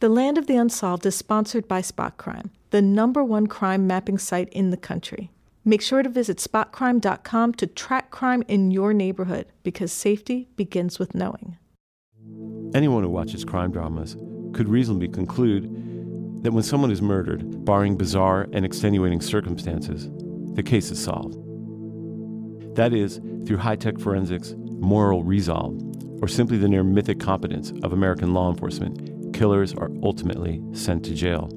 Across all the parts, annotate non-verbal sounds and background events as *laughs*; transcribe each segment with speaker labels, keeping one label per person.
Speaker 1: The Land of the Unsolved is sponsored by Spot Crime, the number one crime mapping site in the country. Make sure to visit spotcrime.com to track crime in your neighborhood because safety begins with knowing.
Speaker 2: Anyone who watches crime dramas could reasonably conclude that when someone is murdered, barring bizarre and extenuating circumstances, the case is solved. That is, through high tech forensics, moral resolve, or simply the near mythic competence of American law enforcement, killers are ultimately sent to jail.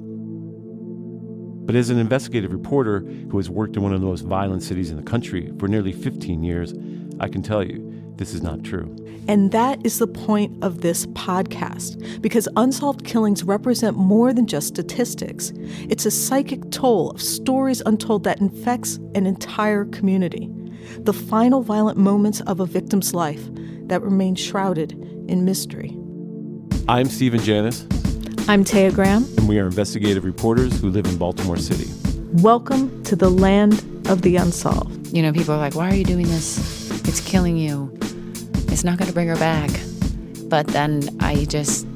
Speaker 2: But as an investigative reporter who has worked in one of the most violent cities in the country for nearly 15 years, I can tell you this is not true.
Speaker 1: And that is the point of this podcast, because unsolved killings represent more than just statistics. It's a psychic toll of stories untold that infects an entire community. The final violent moments of a victim's life that remain shrouded in mystery.
Speaker 2: I'm Stephen Janis.
Speaker 1: I'm Taya Graham.
Speaker 2: And we are investigative reporters who live in Baltimore City.
Speaker 1: Welcome to the land of the unsolved.
Speaker 3: You know, people are like, why are you doing this? It's killing you. It's not going to bring her back. But then I just,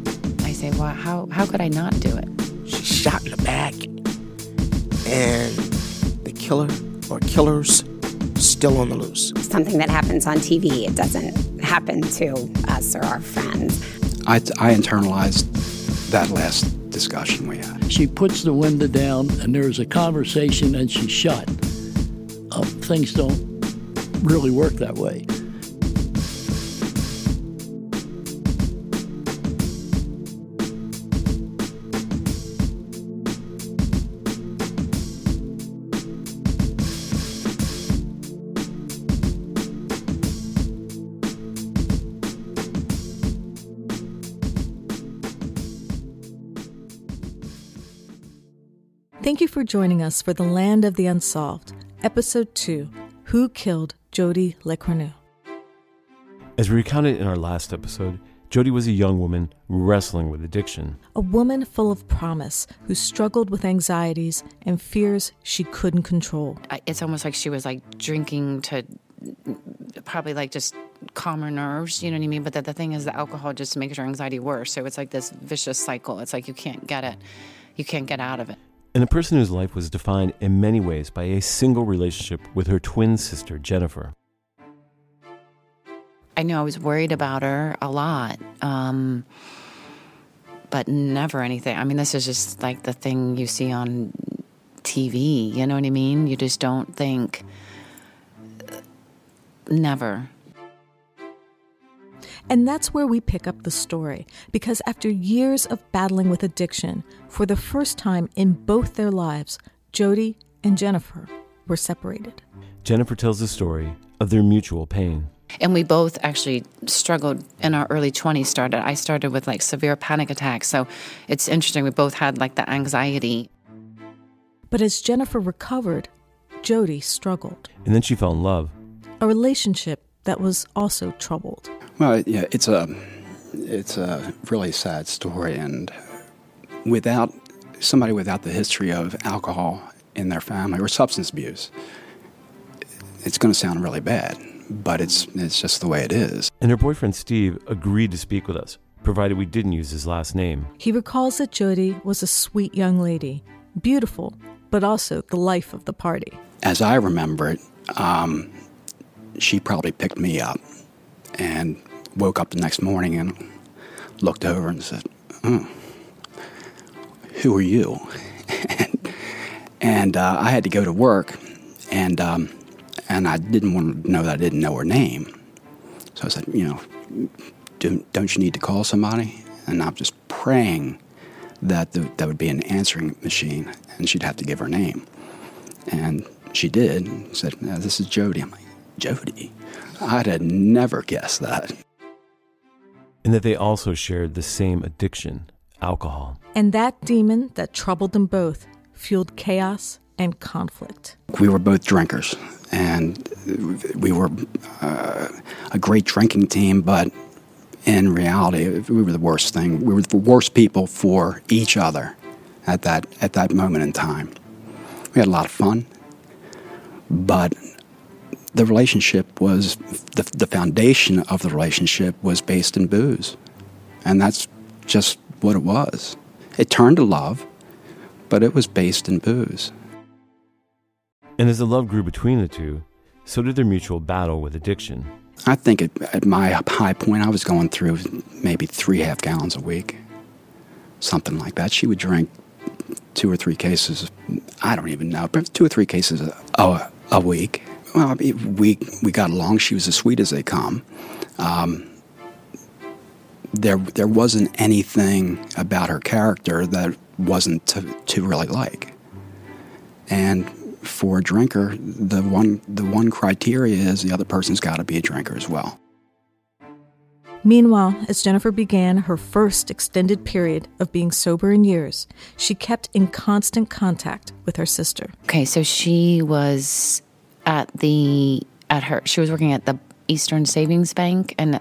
Speaker 3: I say, well, how, how could I not do it?
Speaker 4: She's shot in the back. And the killer or killers still on the loose.
Speaker 5: Something that happens on TV, it doesn't happen to us or our friends.
Speaker 6: I, I internalized that last discussion we had.
Speaker 7: She puts the window down and there's a conversation and she's shut. Um, things don't really work that way.
Speaker 1: Thank you for joining us for The Land of the Unsolved, Episode 2 Who Killed Jody LeCornu?
Speaker 2: As we recounted in our last episode, Jody was a young woman wrestling with addiction.
Speaker 1: A woman full of promise who struggled with anxieties and fears she couldn't control.
Speaker 3: It's almost like she was like drinking to probably like just calm her nerves, you know what I mean? But the, the thing is, the alcohol just makes her anxiety worse. So it's like this vicious cycle. It's like you can't get it, you can't get out of it
Speaker 2: and a person whose life was defined in many ways by a single relationship with her twin sister, Jennifer.
Speaker 3: I knew I was worried about her a lot, um, but never anything. I mean, this is just like the thing you see on TV, you know what I mean? You just don't think, never.
Speaker 1: And that's where we pick up the story, because after years of battling with addiction, for the first time in both their lives, Jody and Jennifer were separated.
Speaker 2: Jennifer tells the story of their mutual pain.
Speaker 3: And we both actually struggled in our early 20s started. I started with like severe panic attacks. So it's interesting. We both had like the anxiety.
Speaker 1: But as Jennifer recovered, Jody struggled.
Speaker 2: And then she fell in love.
Speaker 1: A relationship that was also troubled.
Speaker 6: Well, yeah, it's a it's a really sad story, and without somebody without the history of alcohol in their family or substance abuse, it's going to sound really bad, but it's it's just the way it is.
Speaker 2: And her boyfriend Steve agreed to speak with us, provided we didn't use his last name.
Speaker 1: He recalls that Jody was a sweet young lady, beautiful, but also the life of the party.
Speaker 6: As I remember it, um, she probably picked me up and woke up the next morning and looked over and said, oh, Who are you? and, *laughs* and uh, I had to go to work, and, um, and I didn't want to know that I didn't know her name. So I said, You know, do, don't you need to call somebody? And I'm just praying that the, that would be an answering machine and she'd have to give her name. And she did. And said, This is Jody." I'm like, Jody? I'd have never guessed that
Speaker 2: and that they also shared the same addiction alcohol.
Speaker 1: And that demon that troubled them both fueled chaos and conflict.
Speaker 6: We were both drinkers, and we were uh, a great drinking team, but in reality, we were the worst thing. We were the worst people for each other at that, at that moment in time. We had a lot of fun, but the relationship was the, the foundation of the relationship was based in booze and that's just what it was It turned to love, but it was based in booze.
Speaker 2: And as the love grew between the two, so did their mutual battle with addiction.
Speaker 6: I think at, at my high point, I was going through maybe three half gallons a week, something like that. She would drink two or three cases. I don't even know, but two or three cases a, a week. Well, we we got along. She was as sweet as they come. Um, there there wasn't anything about her character that wasn't to, to really like. And for a drinker, the one the one criteria is the other person's got to be a drinker as well.
Speaker 1: Meanwhile, as Jennifer began her first extended period of being sober in years, she kept in constant contact with her sister.
Speaker 3: Okay, so she was at the at her she was working at the Eastern Savings Bank and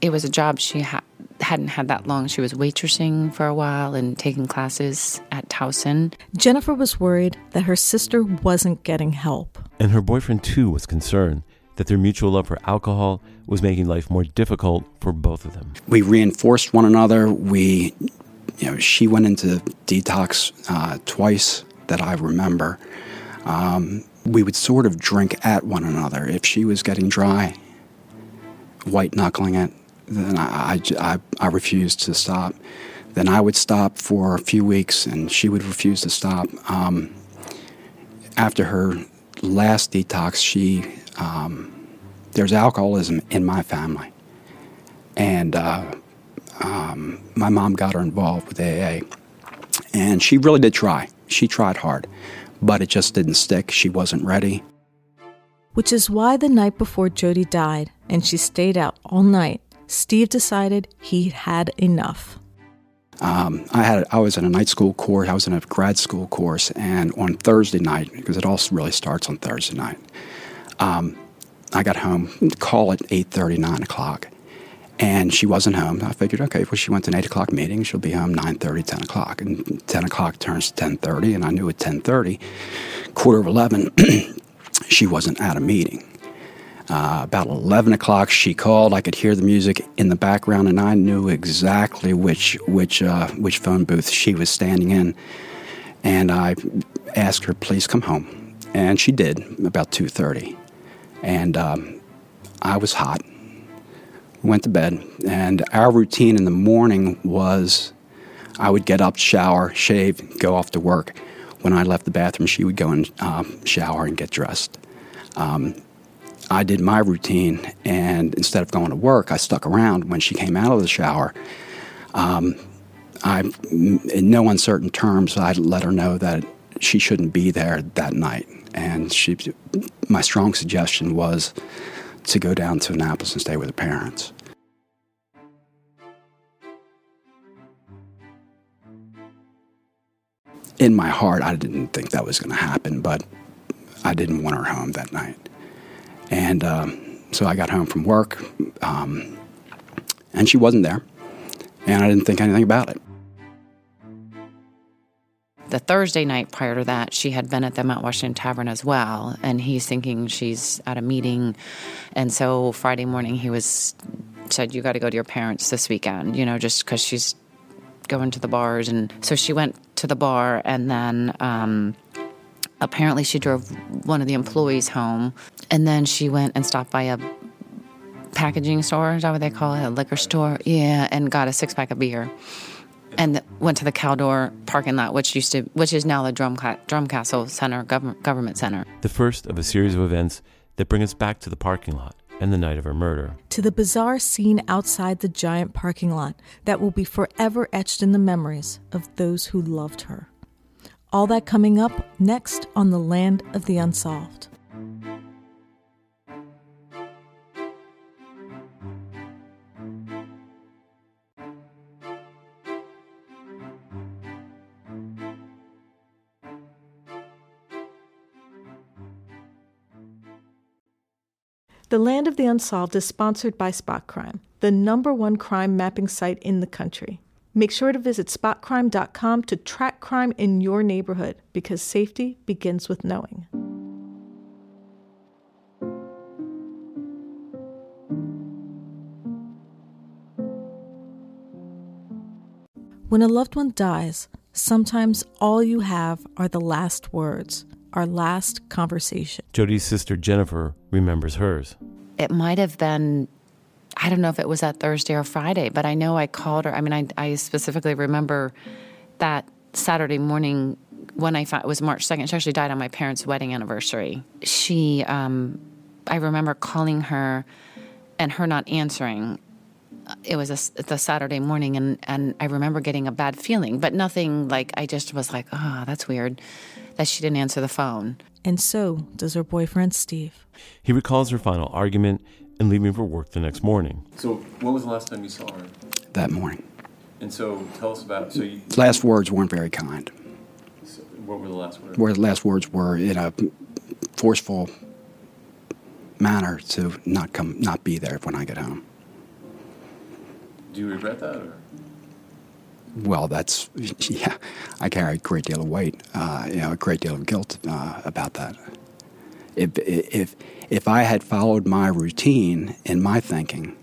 Speaker 3: it was a job she ha- hadn't had that long. She was waitressing for a while and taking classes at Towson.
Speaker 1: Jennifer was worried that her sister wasn't getting help.
Speaker 2: And her boyfriend, too, was concerned that their mutual love for alcohol was making life more difficult for both of them.
Speaker 6: We reinforced one another. We, you know, she went into detox uh, twice that I remember. Um, we would sort of drink at one another. If she was getting dry, white knuckling it, then I, I, I refused to stop. Then I would stop for a few weeks and she would refuse to stop. Um, after her last detox, she um, there's alcoholism in my family, and uh, um, my mom got her involved with AA, and she really did try. She tried hard, but it just didn't stick. She wasn't ready.
Speaker 1: Which is why the night before Jody died, and she stayed out all night, Steve decided he had enough.
Speaker 6: Um, I had I was in a night school course. I was in a grad school course, and on Thursday night, because it all really starts on Thursday night, um, I got home. Call at eight thirty, nine o'clock, and she wasn't home. I figured, okay, well, she went to an eight o'clock meeting. She'll be home 9.30, 10 o'clock, and ten o'clock turns to ten thirty, and I knew at ten thirty, quarter of eleven, *clears throat* she wasn't at a meeting. Uh, about 11 o'clock, she called. I could hear the music in the background, and I knew exactly which which uh, which phone booth she was standing in. And I asked her, "Please come home," and she did about 2:30. And um, I was hot. Went to bed, and our routine in the morning was I would get up, shower, shave, go off to work. When I left the bathroom, she would go and uh, shower and get dressed. Um, I did my routine, and instead of going to work, I stuck around. When she came out of the shower, um, I, in no uncertain terms, I let her know that she shouldn't be there that night. And she, my strong suggestion was to go down to Annapolis and stay with her parents. In my heart, I didn't think that was going to happen, but I didn't want her home that night. And um, so I got home from work, um, and she wasn't there, and I didn't think anything about it.
Speaker 3: The Thursday night prior to that, she had been at the Mount Washington Tavern as well, and he's thinking she's at a meeting. And so Friday morning, he was said, "You got to go to your parents this weekend," you know, just because she's going to the bars. And so she went to the bar, and then um, apparently she drove one of the employees home and then she went and stopped by a packaging store is that what they call it a liquor store yeah and got a six pack of beer and went to the Caldor parking lot, which used to, which is now the Drum, Drumcastle Center government, government Center.
Speaker 2: The first of a series of events that bring us back to the parking lot and the night of her murder.
Speaker 1: To the bizarre scene outside the giant parking lot that will be forever etched in the memories of those who loved her. All that coming up next on the Land of the Unsolved. The Land of the Unsolved is sponsored by Spot Crime, the number one crime mapping site in the country. Make sure to visit spotcrime.com to track crime in your neighborhood because safety begins with knowing. When a loved one dies, sometimes all you have are the last words, our last conversation.
Speaker 2: Jody's sister Jennifer remembers hers.
Speaker 3: It might have been, I don't know if it was that Thursday or Friday, but I know I called her. I mean, I, I specifically remember that Saturday morning when I found it was March 2nd. She actually died on my parents' wedding anniversary. She, um, I remember calling her and her not answering. It was a, the Saturday morning, and, and I remember getting a bad feeling, but nothing like I just was like, oh, that's weird that she didn't answer the phone.
Speaker 1: And so does her boyfriend, Steve.
Speaker 2: He recalls her final argument and leaving for work the next morning.
Speaker 8: So, when was the last time you saw her?
Speaker 6: That morning.
Speaker 8: And so, tell us about. So, you,
Speaker 6: Last words weren't very kind.
Speaker 8: so what were the last words?
Speaker 6: Where the last words were in a forceful manner to not come, not be there when I get home.
Speaker 8: Do you regret that, or
Speaker 6: Well, that's *laughs* yeah. I carry a great deal of weight, uh, you know, a great deal of guilt uh, about that. If if if I had followed my routine in my thinking,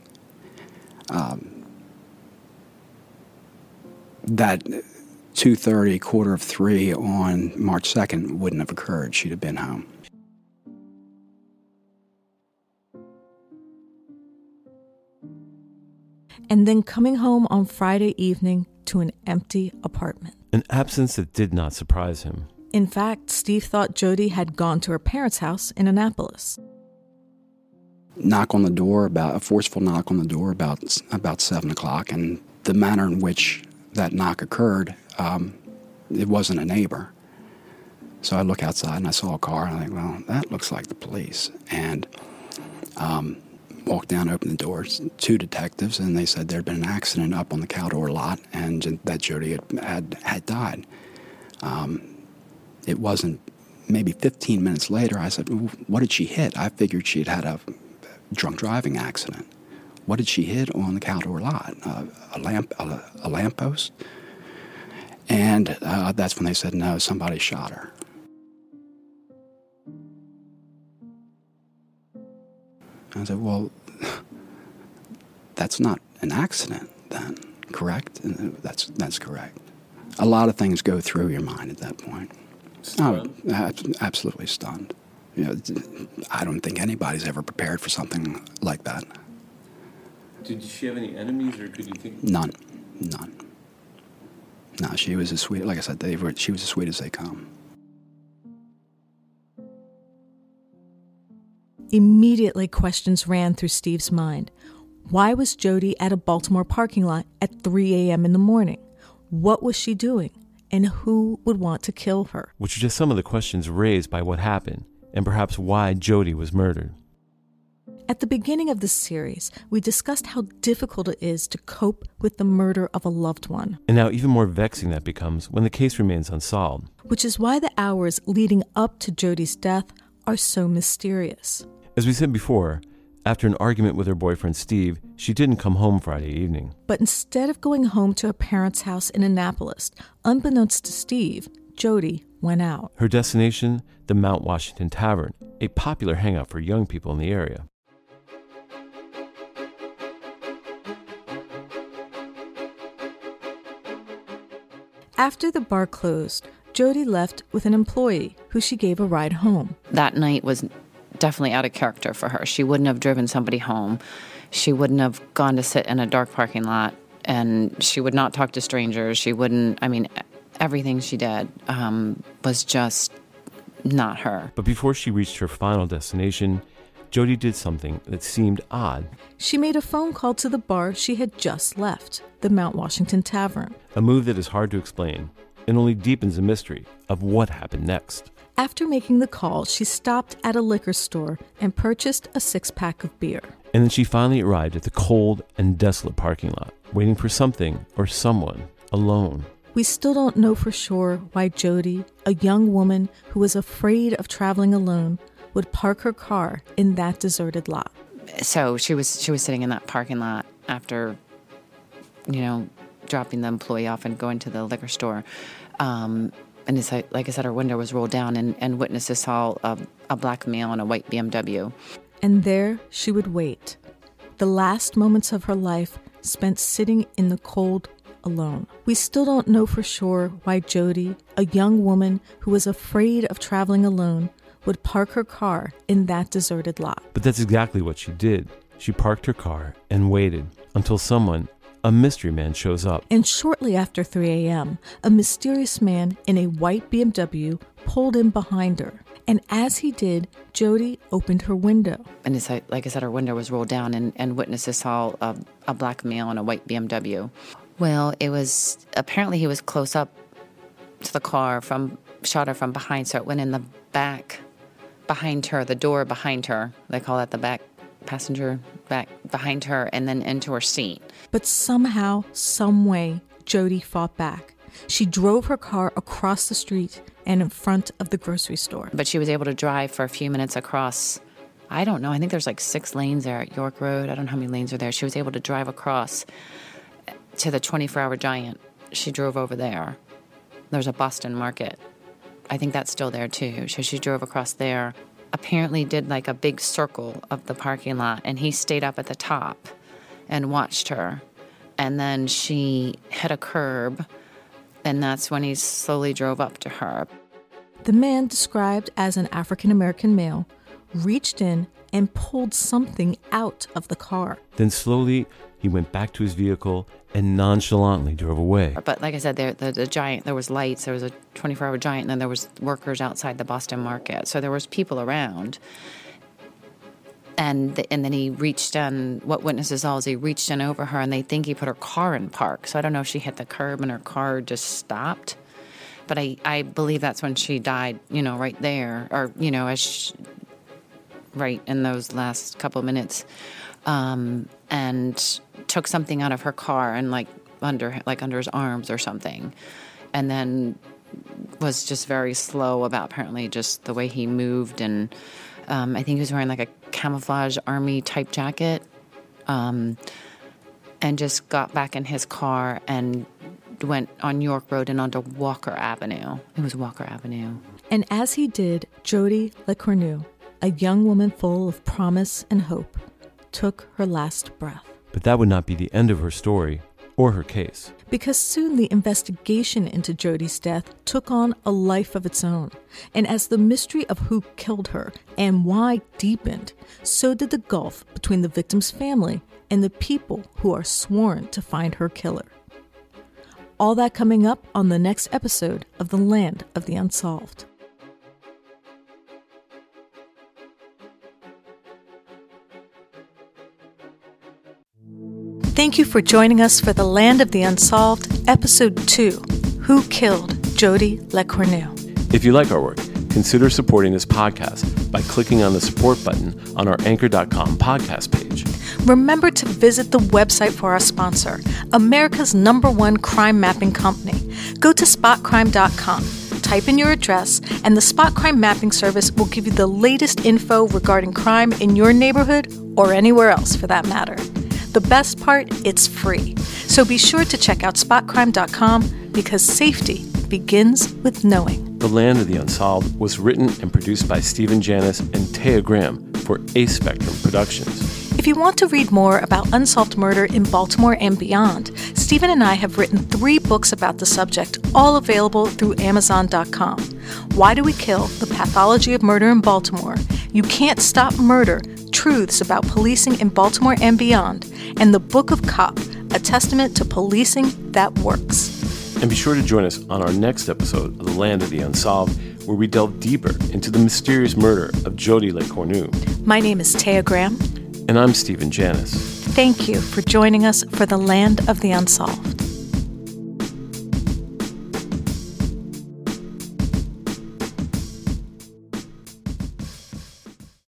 Speaker 6: um, that two thirty, quarter of three on March second wouldn't have occurred. She'd have been home.
Speaker 1: And then coming home on Friday evening to an empty apartment.
Speaker 2: An absence that did not surprise him.
Speaker 1: In fact, Steve thought Jody had gone to her parents' house in Annapolis.
Speaker 6: knock on the door about a forceful knock on the door about about seven o'clock, and the manner in which that knock occurred, um, it wasn't a neighbor. So I look outside and I saw a car, and I think, well, that looks like the police. And um, walked down, opened the doors. Two detectives, and they said there'd been an accident up on the Caldor lot, and that Jody had had, had died. Um, it wasn't maybe 15 minutes later, I said, "Well, What did she hit? I figured she'd had a drunk driving accident. What did she hit on the Caldor lot? Uh, a lamp, a, a lamppost? And uh, that's when they said, No, somebody shot her. I said, Well, *laughs* that's not an accident then, correct? And that's, that's correct. A lot of things go through your mind at that point. Oh, ab- absolutely stunned. You know, I don't think anybody's ever prepared for something like that.
Speaker 8: did she have any enemies, or could you think?
Speaker 6: None, none. No, she was as sweet. Like I said, they were. She was as sweet as they come.
Speaker 1: Immediately, questions ran through Steve's mind. Why was Jody at a Baltimore parking lot at 3 a.m. in the morning? What was she doing? And who would want to kill her?
Speaker 2: Which are just some of the questions raised by what happened, and perhaps why Jody was murdered.
Speaker 1: At the beginning of this series, we discussed how difficult it is to cope with the murder of a loved one,
Speaker 2: And now, even more vexing that becomes when the case remains unsolved.
Speaker 1: which is why the hours leading up to Jody's death are so mysterious.
Speaker 2: As we said before, after an argument with her boyfriend Steve, she didn't come home Friday evening.
Speaker 1: But instead of going home to her parents' house in Annapolis, unbeknownst to Steve, Jody went out.
Speaker 2: Her destination, the Mount Washington Tavern, a popular hangout for young people in the area.
Speaker 1: After the bar closed, Jody left with an employee who she gave a ride home.
Speaker 3: That night was definitely out of character for her. She wouldn't have driven somebody home. She wouldn't have gone to sit in a dark parking lot, and she would not talk to strangers. She wouldn't. I mean, everything she did um, was just not her.
Speaker 2: But before she reached her final destination, Jody did something that seemed odd,
Speaker 1: She made a phone call to the bar she had just left, the Mount Washington Tavern.
Speaker 2: a move that is hard to explain and only deepens the mystery of what happened next.
Speaker 1: After making the call, she stopped at a liquor store and purchased a six pack of beer.
Speaker 2: And then she finally arrived at the cold and desolate parking lot, waiting for something or someone alone.
Speaker 1: We still don't know for sure why Jody, a young woman who was afraid of traveling alone, would park her car in that deserted lot.
Speaker 3: So she was she was sitting in that parking lot after, you know, dropping the employee off and going to the liquor store. Um, and it's like, like I said, her window was rolled down, and, and witnesses saw a, a black male in a white BMW.
Speaker 1: And there she would wait. The last moments of her life spent sitting in the cold, alone. We still don't know for sure why Jody, a young woman who was afraid of traveling alone, would park her car in that deserted lot.
Speaker 2: But that's exactly what she did. She parked her car and waited until someone, a mystery man, shows up.
Speaker 1: And shortly after 3 a.m., a mysterious man in a white BMW pulled in behind her. And as he did, Jody opened her window.
Speaker 3: And it's like, like I said, her window was rolled down, and, and witnesses saw a, a black male in a white BMW. Well, it was apparently he was close up to the car from shot her from behind, so it went in the back behind her, the door behind her. They call that the back passenger back behind her, and then into her seat.
Speaker 1: But somehow, some way, Jody fought back. She drove her car across the street and in front of the grocery store.
Speaker 3: But she was able to drive for a few minutes across. I don't know. I think there's like six lanes there at York Road. I don't know how many lanes are there. She was able to drive across to the 24 hour giant. She drove over there. There's a Boston market. I think that's still there too. So she drove across there. Apparently, did like a big circle of the parking lot, and he stayed up at the top and watched her. And then she hit a curb, and that's when he slowly drove up to her.
Speaker 1: The man, described as an African American male, reached in and pulled something out of the car.
Speaker 2: Then slowly he went back to his vehicle and nonchalantly drove away.
Speaker 3: But like I said, there the, the giant there was lights. There was a 24-hour giant, and then there was workers outside the Boston market. So there was people around. And the, and then he reached in. What witnesses all is he reached in over her, and they think he put her car in park. So I don't know if she hit the curb and her car just stopped. But I, I believe that's when she died. You know, right there, or you know, as she, right in those last couple minutes, um, and took something out of her car and like under like under his arms or something, and then was just very slow about apparently just the way he moved and um, I think he was wearing like a camouflage army type jacket, um, and just got back in his car and went on York Road and onto Walker Avenue. It was Walker Avenue.
Speaker 1: And as he did, Jody LeCornu, a young woman full of promise and hope, took her last breath.
Speaker 2: But that would not be the end of her story or her case.
Speaker 1: Because soon the investigation into Jody's death took on a life of its own. And as the mystery of who killed her and why deepened, so did the gulf between the victim's family and the people who are sworn to find her killer. All that coming up on the next episode of The Land of the Unsolved. Thank you for joining us for The Land of the Unsolved, Episode 2 Who Killed Jody LeCornu?
Speaker 2: If you like our work, consider supporting this podcast by clicking on the support button on our anchor.com podcast page.
Speaker 1: Remember to visit the website for our sponsor, America's number one crime mapping company. Go to spotcrime.com, type in your address, and the Spot Crime Mapping Service will give you the latest info regarding crime in your neighborhood or anywhere else for that matter. The best part, it's free. So be sure to check out spotcrime.com because safety begins with knowing.
Speaker 2: The Land of the Unsolved was written and produced by Stephen Janis and Taya Graham for Ace Spectrum Productions.
Speaker 1: If you want to read more about unsolved murder in Baltimore and beyond, Stephen and I have written three books about the subject, all available through Amazon.com. Why Do We Kill? The Pathology of Murder in Baltimore. You Can't Stop Murder Truths About Policing in Baltimore and Beyond. And The Book of Cop, a testament to policing that works.
Speaker 2: And be sure to join us on our next episode of The Land of the Unsolved, where we delve deeper into the mysterious murder of Jody LeCornu.
Speaker 1: My name is Taya Graham.
Speaker 2: And I'm Stephen Janis.
Speaker 1: Thank you for joining us for the Land of the Unsolved.